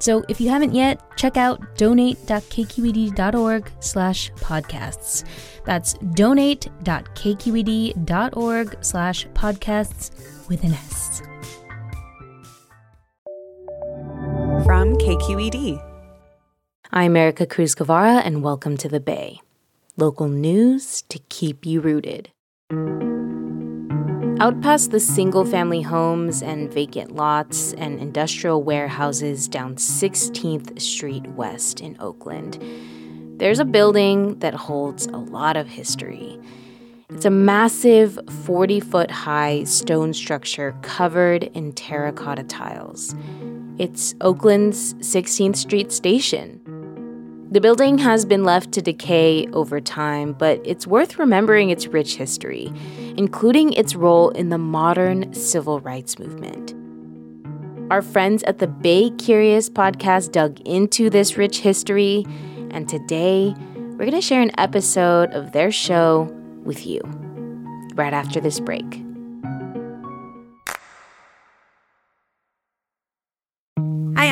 So if you haven't yet, check out donate.kqed.org slash podcasts. That's donate.kqed.org slash podcasts with an S. From KQED. I'm Erica Cruz Guevara, and welcome to The Bay. Local news to keep you rooted. Out past the single family homes and vacant lots and industrial warehouses down 16th Street West in Oakland, there's a building that holds a lot of history. It's a massive 40 foot high stone structure covered in terracotta tiles. It's Oakland's 16th Street Station. The building has been left to decay over time, but it's worth remembering its rich history, including its role in the modern civil rights movement. Our friends at the Bay Curious podcast dug into this rich history, and today we're going to share an episode of their show with you right after this break.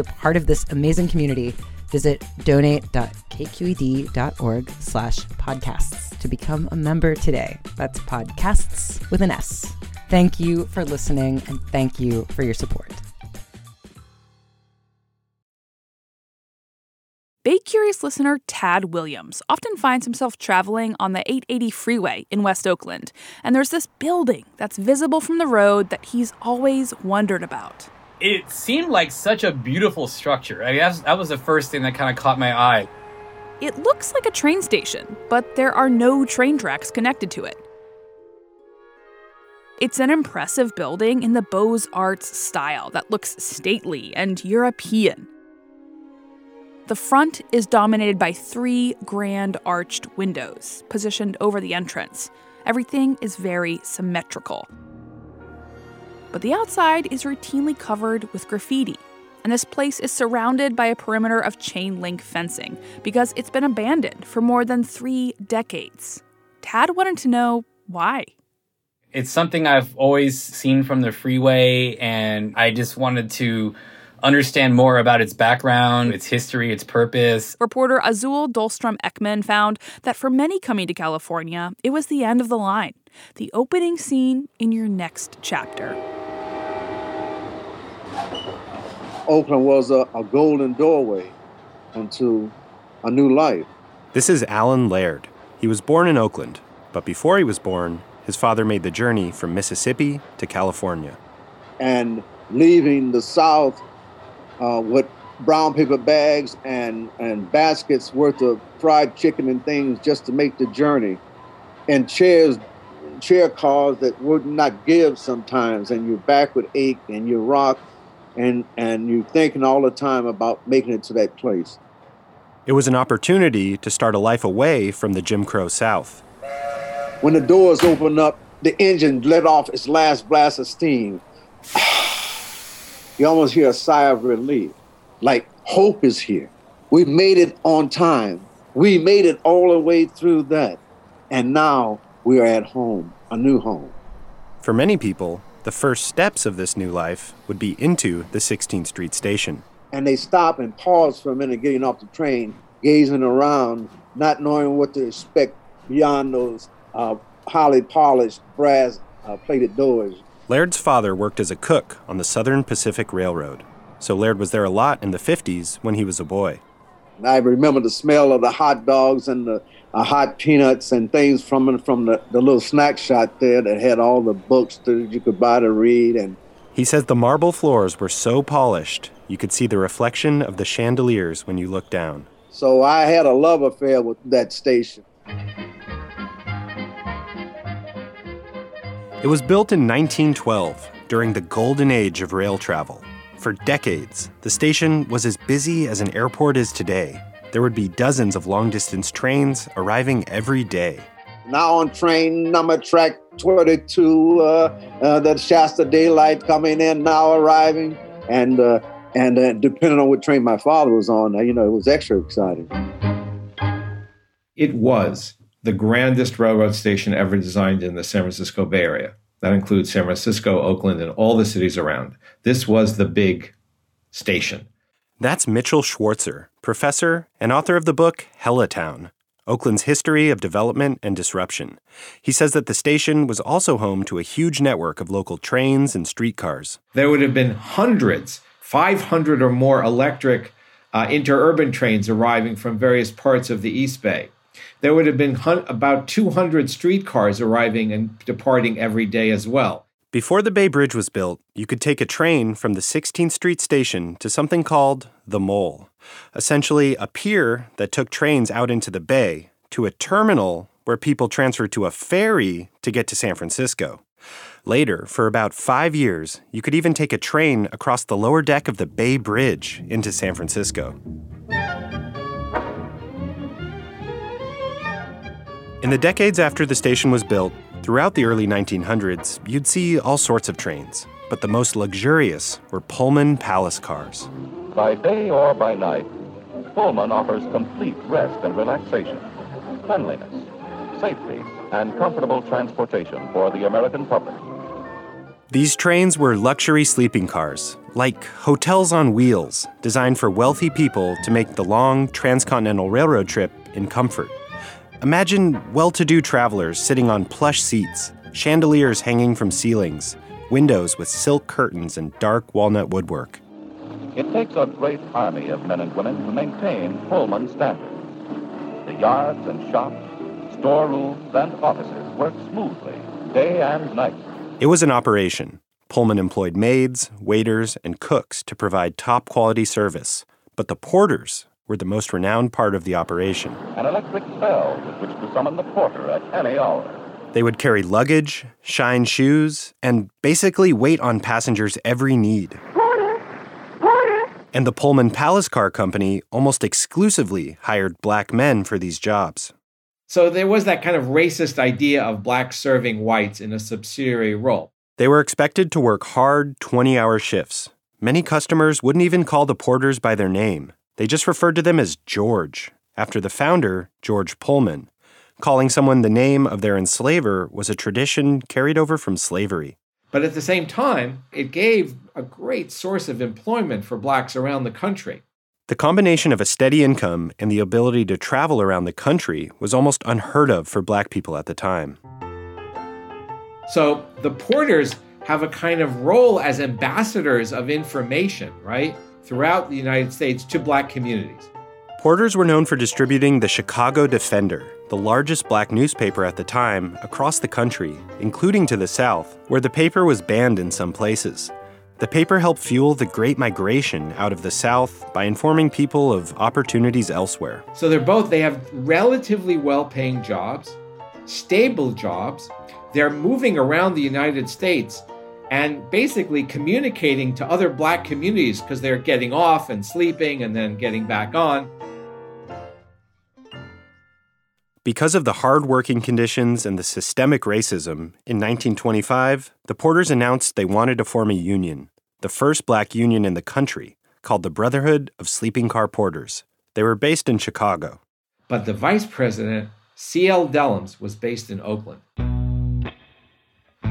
a part of this amazing community, visit donate.kqed.org slash podcasts to become a member today. That's podcasts with an S. Thank you for listening and thank you for your support. Bay Curious listener Tad Williams often finds himself traveling on the 880 freeway in West Oakland, and there's this building that's visible from the road that he's always wondered about. It seemed like such a beautiful structure. I mean, that was, that was the first thing that kind of caught my eye. It looks like a train station, but there are no train tracks connected to it. It's an impressive building in the Beaux Arts style that looks stately and European. The front is dominated by three grand arched windows positioned over the entrance. Everything is very symmetrical. But the outside is routinely covered with graffiti, and this place is surrounded by a perimeter of chain link fencing because it's been abandoned for more than three decades. Tad wanted to know why. It's something I've always seen from the freeway, and I just wanted to understand more about its background, its history, its purpose. Reporter Azul Dahlstrom Eckman found that for many coming to California, it was the end of the line, the opening scene in your next chapter. Oakland was a, a golden doorway into a new life. This is Alan Laird. He was born in Oakland, but before he was born, his father made the journey from Mississippi to California. And leaving the South uh, with brown paper bags and, and baskets worth of fried chicken and things just to make the journey, and chairs chair cars that would not give sometimes, and your back would ache and you rock, and and you're thinking all the time about making it to that place. It was an opportunity to start a life away from the Jim Crow South. When the doors opened up, the engine let off its last blast of steam. you almost hear a sigh of relief, like hope is here. We made it on time. We made it all the way through that. And now we are at home, a new home. For many people, the first steps of this new life would be into the 16th Street station. And they stop and pause for a minute getting off the train, gazing around, not knowing what to expect beyond those uh, highly polished brass uh, plated doors. Laird's father worked as a cook on the Southern Pacific Railroad, so Laird was there a lot in the 50s when he was a boy. I remember the smell of the hot dogs and the uh, hot peanuts and things from from the, the little snack shop there that had all the books that you could buy to read. And he says the marble floors were so polished you could see the reflection of the chandeliers when you looked down. So I had a love affair with that station. It was built in 1912 during the golden age of rail travel. For decades, the station was as busy as an airport is today. There would be dozens of long distance trains arriving every day. Now on train number track 22, uh, uh, the Shasta Daylight coming in, now arriving. And, uh, and uh, depending on what train my father was on, you know, it was extra exciting. It was the grandest railroad station ever designed in the San Francisco Bay Area. That includes San Francisco, Oakland, and all the cities around. This was the big station. That's Mitchell Schwarzer, professor and author of the book Hella Town Oakland's History of Development and Disruption. He says that the station was also home to a huge network of local trains and streetcars. There would have been hundreds, 500 or more electric uh, interurban trains arriving from various parts of the East Bay there would have been about 200 streetcars arriving and departing every day as well. Before the Bay Bridge was built, you could take a train from the 16th Street station to something called the Mole, essentially a pier that took trains out into the bay to a terminal where people transferred to a ferry to get to San Francisco. Later, for about five years, you could even take a train across the lower deck of the Bay Bridge into San Francisco. In the decades after the station was built, throughout the early 1900s, you'd see all sorts of trains, but the most luxurious were Pullman Palace cars. By day or by night, Pullman offers complete rest and relaxation, cleanliness, safety, and comfortable transportation for the American public. These trains were luxury sleeping cars, like hotels on wheels, designed for wealthy people to make the long transcontinental railroad trip in comfort. Imagine well to do travelers sitting on plush seats, chandeliers hanging from ceilings, windows with silk curtains and dark walnut woodwork. It takes a great army of men and women to maintain Pullman standards. The yards and shops, storerooms, and offices work smoothly, day and night. It was an operation. Pullman employed maids, waiters, and cooks to provide top quality service. But the porters were the most renowned part of the operation. An electric bell with which to summon the porter at any hour. They would carry luggage, shine shoes, and basically wait on passengers' every need. Porter! Porter! And the Pullman Palace Car Company almost exclusively hired black men for these jobs. So there was that kind of racist idea of blacks serving whites in a subsidiary role. They were expected to work hard 20 hour shifts. Many customers wouldn't even call the porters by their name. They just referred to them as George, after the founder, George Pullman. Calling someone the name of their enslaver was a tradition carried over from slavery. But at the same time, it gave a great source of employment for blacks around the country. The combination of a steady income and the ability to travel around the country was almost unheard of for black people at the time. So the porters have a kind of role as ambassadors of information, right? Throughout the United States to black communities. Porters were known for distributing the Chicago Defender, the largest black newspaper at the time, across the country, including to the South, where the paper was banned in some places. The paper helped fuel the Great Migration out of the South by informing people of opportunities elsewhere. So they're both, they have relatively well paying jobs, stable jobs, they're moving around the United States and basically communicating to other black communities because they're getting off and sleeping and then getting back on. Because of the hard working conditions and the systemic racism, in 1925, the Porters announced they wanted to form a union, the first black union in the country, called the Brotherhood of Sleeping Car Porters. They were based in Chicago. But the vice president, C.L. Dellums, was based in Oakland.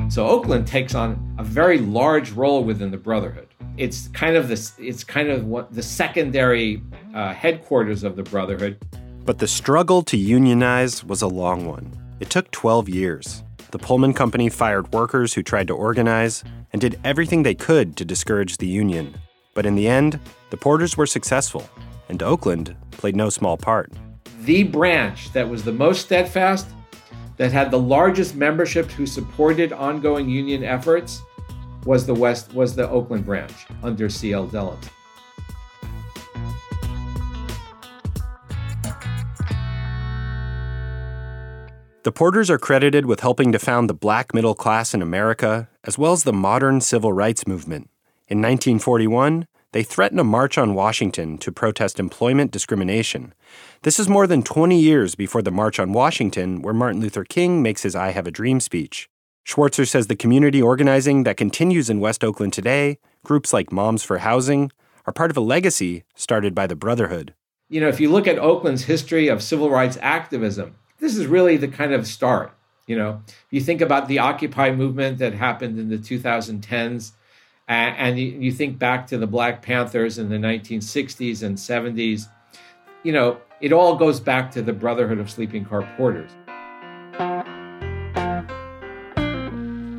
So Oakland takes on a very large role within the Brotherhood. It's kind of this. It's kind of what the secondary uh, headquarters of the Brotherhood. But the struggle to unionize was a long one. It took 12 years. The Pullman Company fired workers who tried to organize and did everything they could to discourage the union. But in the end, the Porters were successful, and Oakland played no small part. The branch that was the most steadfast that had the largest membership who supported ongoing union efforts was the West was the Oakland branch under C.L. Dellums. The Porters are credited with helping to found the black middle class in America, as well as the modern civil rights movement. In 1941, they threatened a march on Washington to protest employment discrimination. This is more than 20 years before the March on Washington, where Martin Luther King makes his I Have a Dream speech. Schwarzer says the community organizing that continues in West Oakland today, groups like Moms for Housing, are part of a legacy started by the Brotherhood. You know, if you look at Oakland's history of civil rights activism, this is really the kind of start. You know, you think about the Occupy movement that happened in the 2010s, and you think back to the Black Panthers in the 1960s and 70s. You know, it all goes back to the Brotherhood of Sleeping Car Porters.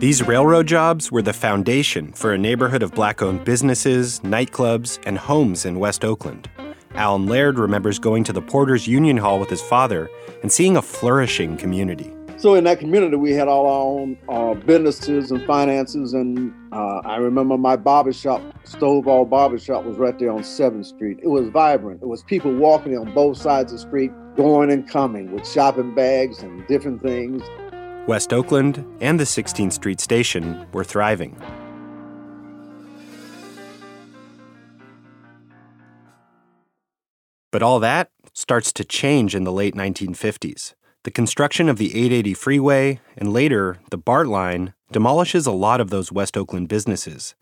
These railroad jobs were the foundation for a neighborhood of black owned businesses, nightclubs, and homes in West Oakland. Alan Laird remembers going to the Porters Union Hall with his father and seeing a flourishing community. So in that community, we had all our own uh, businesses and finances. And uh, I remember my barbershop, Stovall Barbershop, was right there on 7th Street. It was vibrant. It was people walking on both sides of the street, going and coming with shopping bags and different things. West Oakland and the 16th Street station were thriving. But all that starts to change in the late 1950s. The construction of the 880 freeway and later the BART line demolishes a lot of those West Oakland businesses.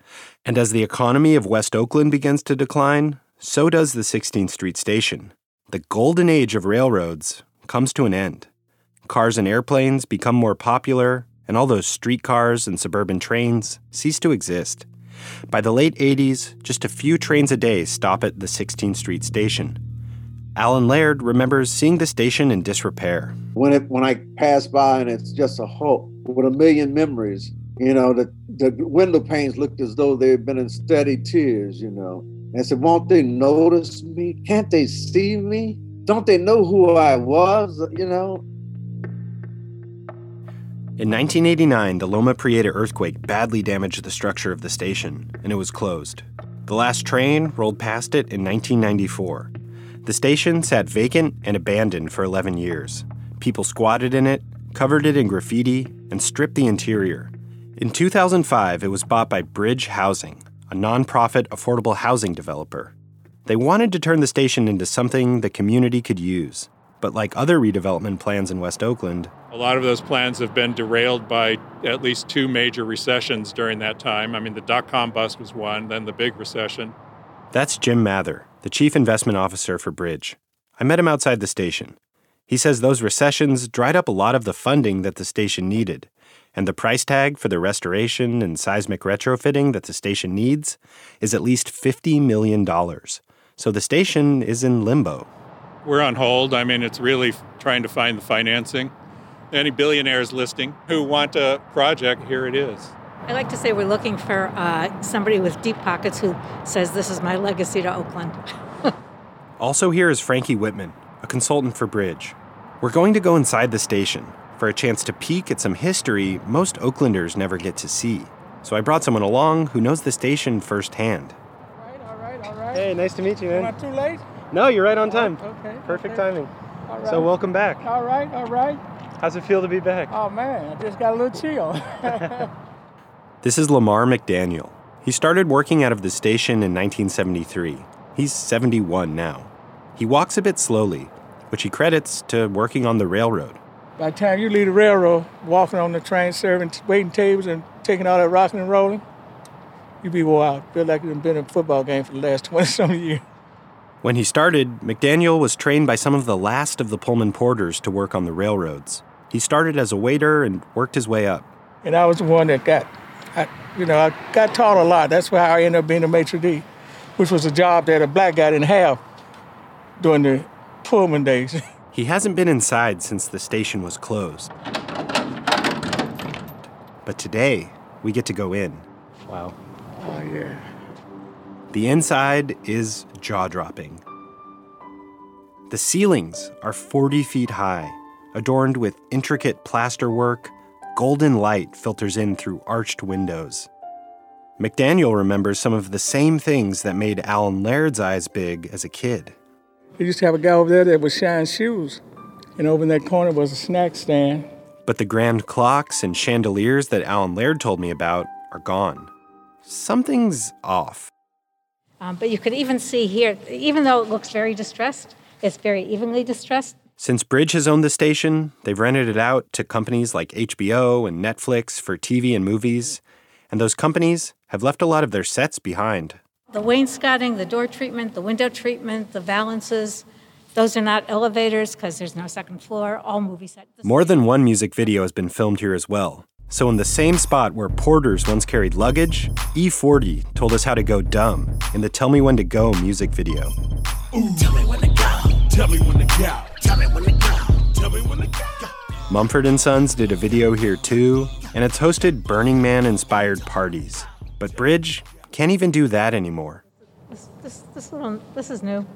And as the economy of West Oakland begins to decline, so does the 16th Street station. The golden age of railroads comes to an end. Cars and airplanes become more popular, and all those streetcars and suburban trains cease to exist. By the late 80s, just a few trains a day stop at the 16th Street station. Alan Laird remembers seeing the station in disrepair. When it when I pass by and it's just a hole with a million memories, you know, the the window panes looked as though they had been in steady tears, you know. And I said, Won't they notice me? Can't they see me? Don't they know who I was? You know? In 1989, the Loma Prieta earthquake badly damaged the structure of the station, and it was closed. The last train rolled past it in 1994. The station sat vacant and abandoned for 11 years. People squatted in it, covered it in graffiti, and stripped the interior. In 2005, it was bought by Bridge Housing, a nonprofit affordable housing developer. They wanted to turn the station into something the community could use. But like other redevelopment plans in West Oakland, a lot of those plans have been derailed by at least two major recessions during that time. I mean, the dot com bust was one, then the big recession. That's Jim Mather, the chief investment officer for Bridge. I met him outside the station. He says those recessions dried up a lot of the funding that the station needed, and the price tag for the restoration and seismic retrofitting that the station needs is at least $50 million. So the station is in limbo. We're on hold. I mean, it's really trying to find the financing. Any billionaires listening who want a project, here it is. I like to say we're looking for uh, somebody with deep pockets who says, This is my legacy to Oakland. also, here is Frankie Whitman, a consultant for Bridge. We're going to go inside the station for a chance to peek at some history most Oaklanders never get to see. So I brought someone along who knows the station firsthand. All right, all right, all right. Hey, nice to meet you, man. Not too late? No, you're right on time. Okay. Perfect okay. timing. All right. So welcome back. All right, all right. How's it feel to be back? Oh man, I just got a little chill. This is Lamar McDaniel. He started working out of the station in 1973. He's 71 now. He walks a bit slowly, which he credits to working on the railroad. By the time you leave the railroad, walking on the train, serving, waiting tables, and taking all that rocking and rolling, you be wore out. Feel like you've been in a football game for the last 20 some years. When he started, McDaniel was trained by some of the last of the Pullman porters to work on the railroads. He started as a waiter and worked his way up. And I was the one that got, I, you know, I got taught a lot. That's why I ended up being a maitre d', which was a job that a black guy didn't have during the Pullman days. He hasn't been inside since the station was closed. But today, we get to go in. Wow. Oh, yeah. The inside is jaw dropping. The ceilings are 40 feet high, adorned with intricate plasterwork. Golden light filters in through arched windows. McDaniel remembers some of the same things that made Alan Laird's eyes big as a kid. We used to have a guy over there that was shining shoes. And over in that corner was a snack stand. But the grand clocks and chandeliers that Alan Laird told me about are gone. Something's off. Um, but you could even see here, even though it looks very distressed, it's very evenly distressed. Since Bridge has owned the station, they've rented it out to companies like HBO and Netflix for TV and movies. And those companies have left a lot of their sets behind. The wainscoting, the door treatment, the window treatment, the valances, those are not elevators because there's no second floor, all movie sets. More than one music video has been filmed here as well. So, in the same spot where porters once carried luggage, E-40 told us how to go dumb in the Tell Me When to Go music video. Tell me when to go. Tell me when to go. Tell me when to go. Tell me when to go. Mumford and Sons did a video here too, and it's hosted Burning Man inspired parties. But Bridge can't even do that anymore. This, this, this, little, this is new.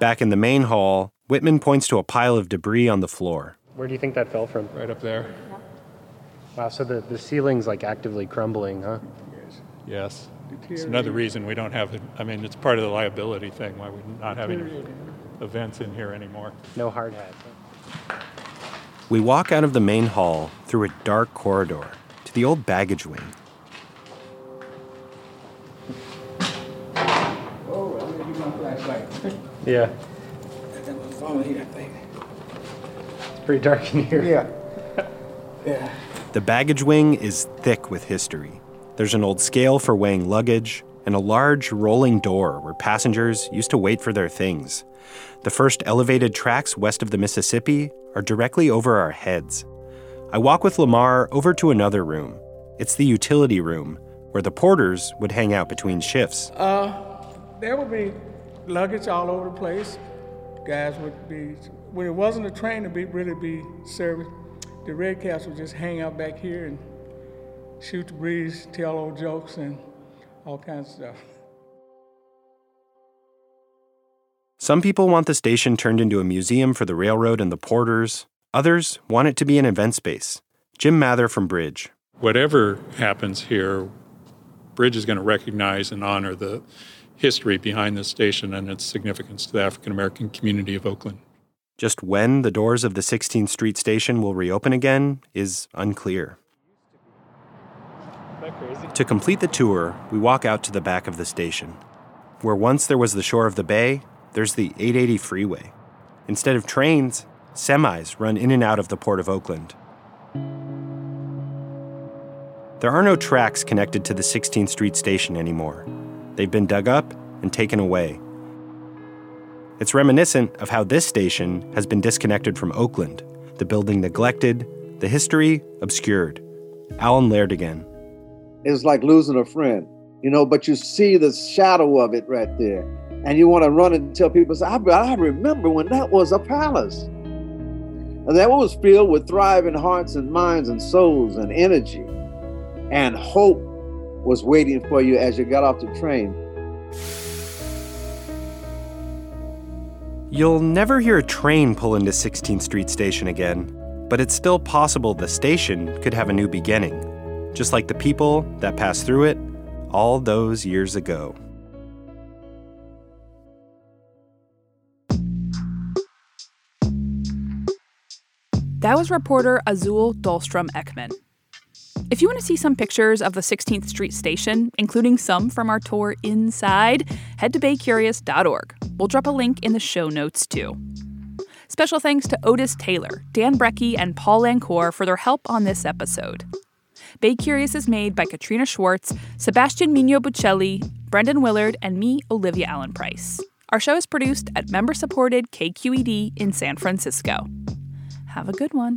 Back in the main hall, Whitman points to a pile of debris on the floor. Where do you think that fell from? Right up there. Wow, so the, the ceiling's like actively crumbling, huh? Yes. It's another reason we don't have it. I mean, it's part of the liability thing why we're not having events in here anymore. No hard hats. We walk out of the main hall through a dark corridor to the old baggage wing. Oh, I'm gonna use my flashlight. Yeah, That was phone here, I think. it's pretty dark in here. Yeah. Yeah. The baggage wing is thick with history. There's an old scale for weighing luggage and a large rolling door where passengers used to wait for their things. The first elevated tracks west of the Mississippi are directly over our heads. I walk with Lamar over to another room. It's the utility room, where the porters would hang out between shifts. Uh, there would be luggage all over the place. Guys would be, when it wasn't a train to be really be service, the red caps would just hang out back here and shoot the breeze, tell old jokes, and all kinds of stuff. Some people want the station turned into a museum for the railroad and the porters. Others want it to be an event space. Jim Mather from Bridge. Whatever happens here, Bridge is going to recognize and honor the history behind this station and its significance to the African American community of Oakland. Just when the doors of the 16th Street station will reopen again is unclear. To complete the tour, we walk out to the back of the station. Where once there was the shore of the bay, there's the 880 freeway. Instead of trains, semis run in and out of the Port of Oakland. There are no tracks connected to the 16th Street station anymore. They've been dug up and taken away. It's reminiscent of how this station has been disconnected from Oakland, the building neglected, the history obscured. Alan Laird again. It's like losing a friend, you know, but you see the shadow of it right there. And you want to run and tell people, I, I remember when that was a palace. And that was filled with thriving hearts and minds and souls and energy. And hope was waiting for you as you got off the train. You'll never hear a train pull into 16th Street Station again, but it's still possible the station could have a new beginning, just like the people that passed through it all those years ago. That was reporter Azul Dahlstrom Eckman. If you want to see some pictures of the 16th Street station, including some from our tour inside, head to baycurious.org. We'll drop a link in the show notes too. Special thanks to Otis Taylor, Dan Brecky, and Paul Lancour for their help on this episode. Bay Curious is made by Katrina Schwartz, Sebastian Miño Bucheli, Brendan Willard, and me, Olivia Allen Price. Our show is produced at member supported KQED in San Francisco. Have a good one.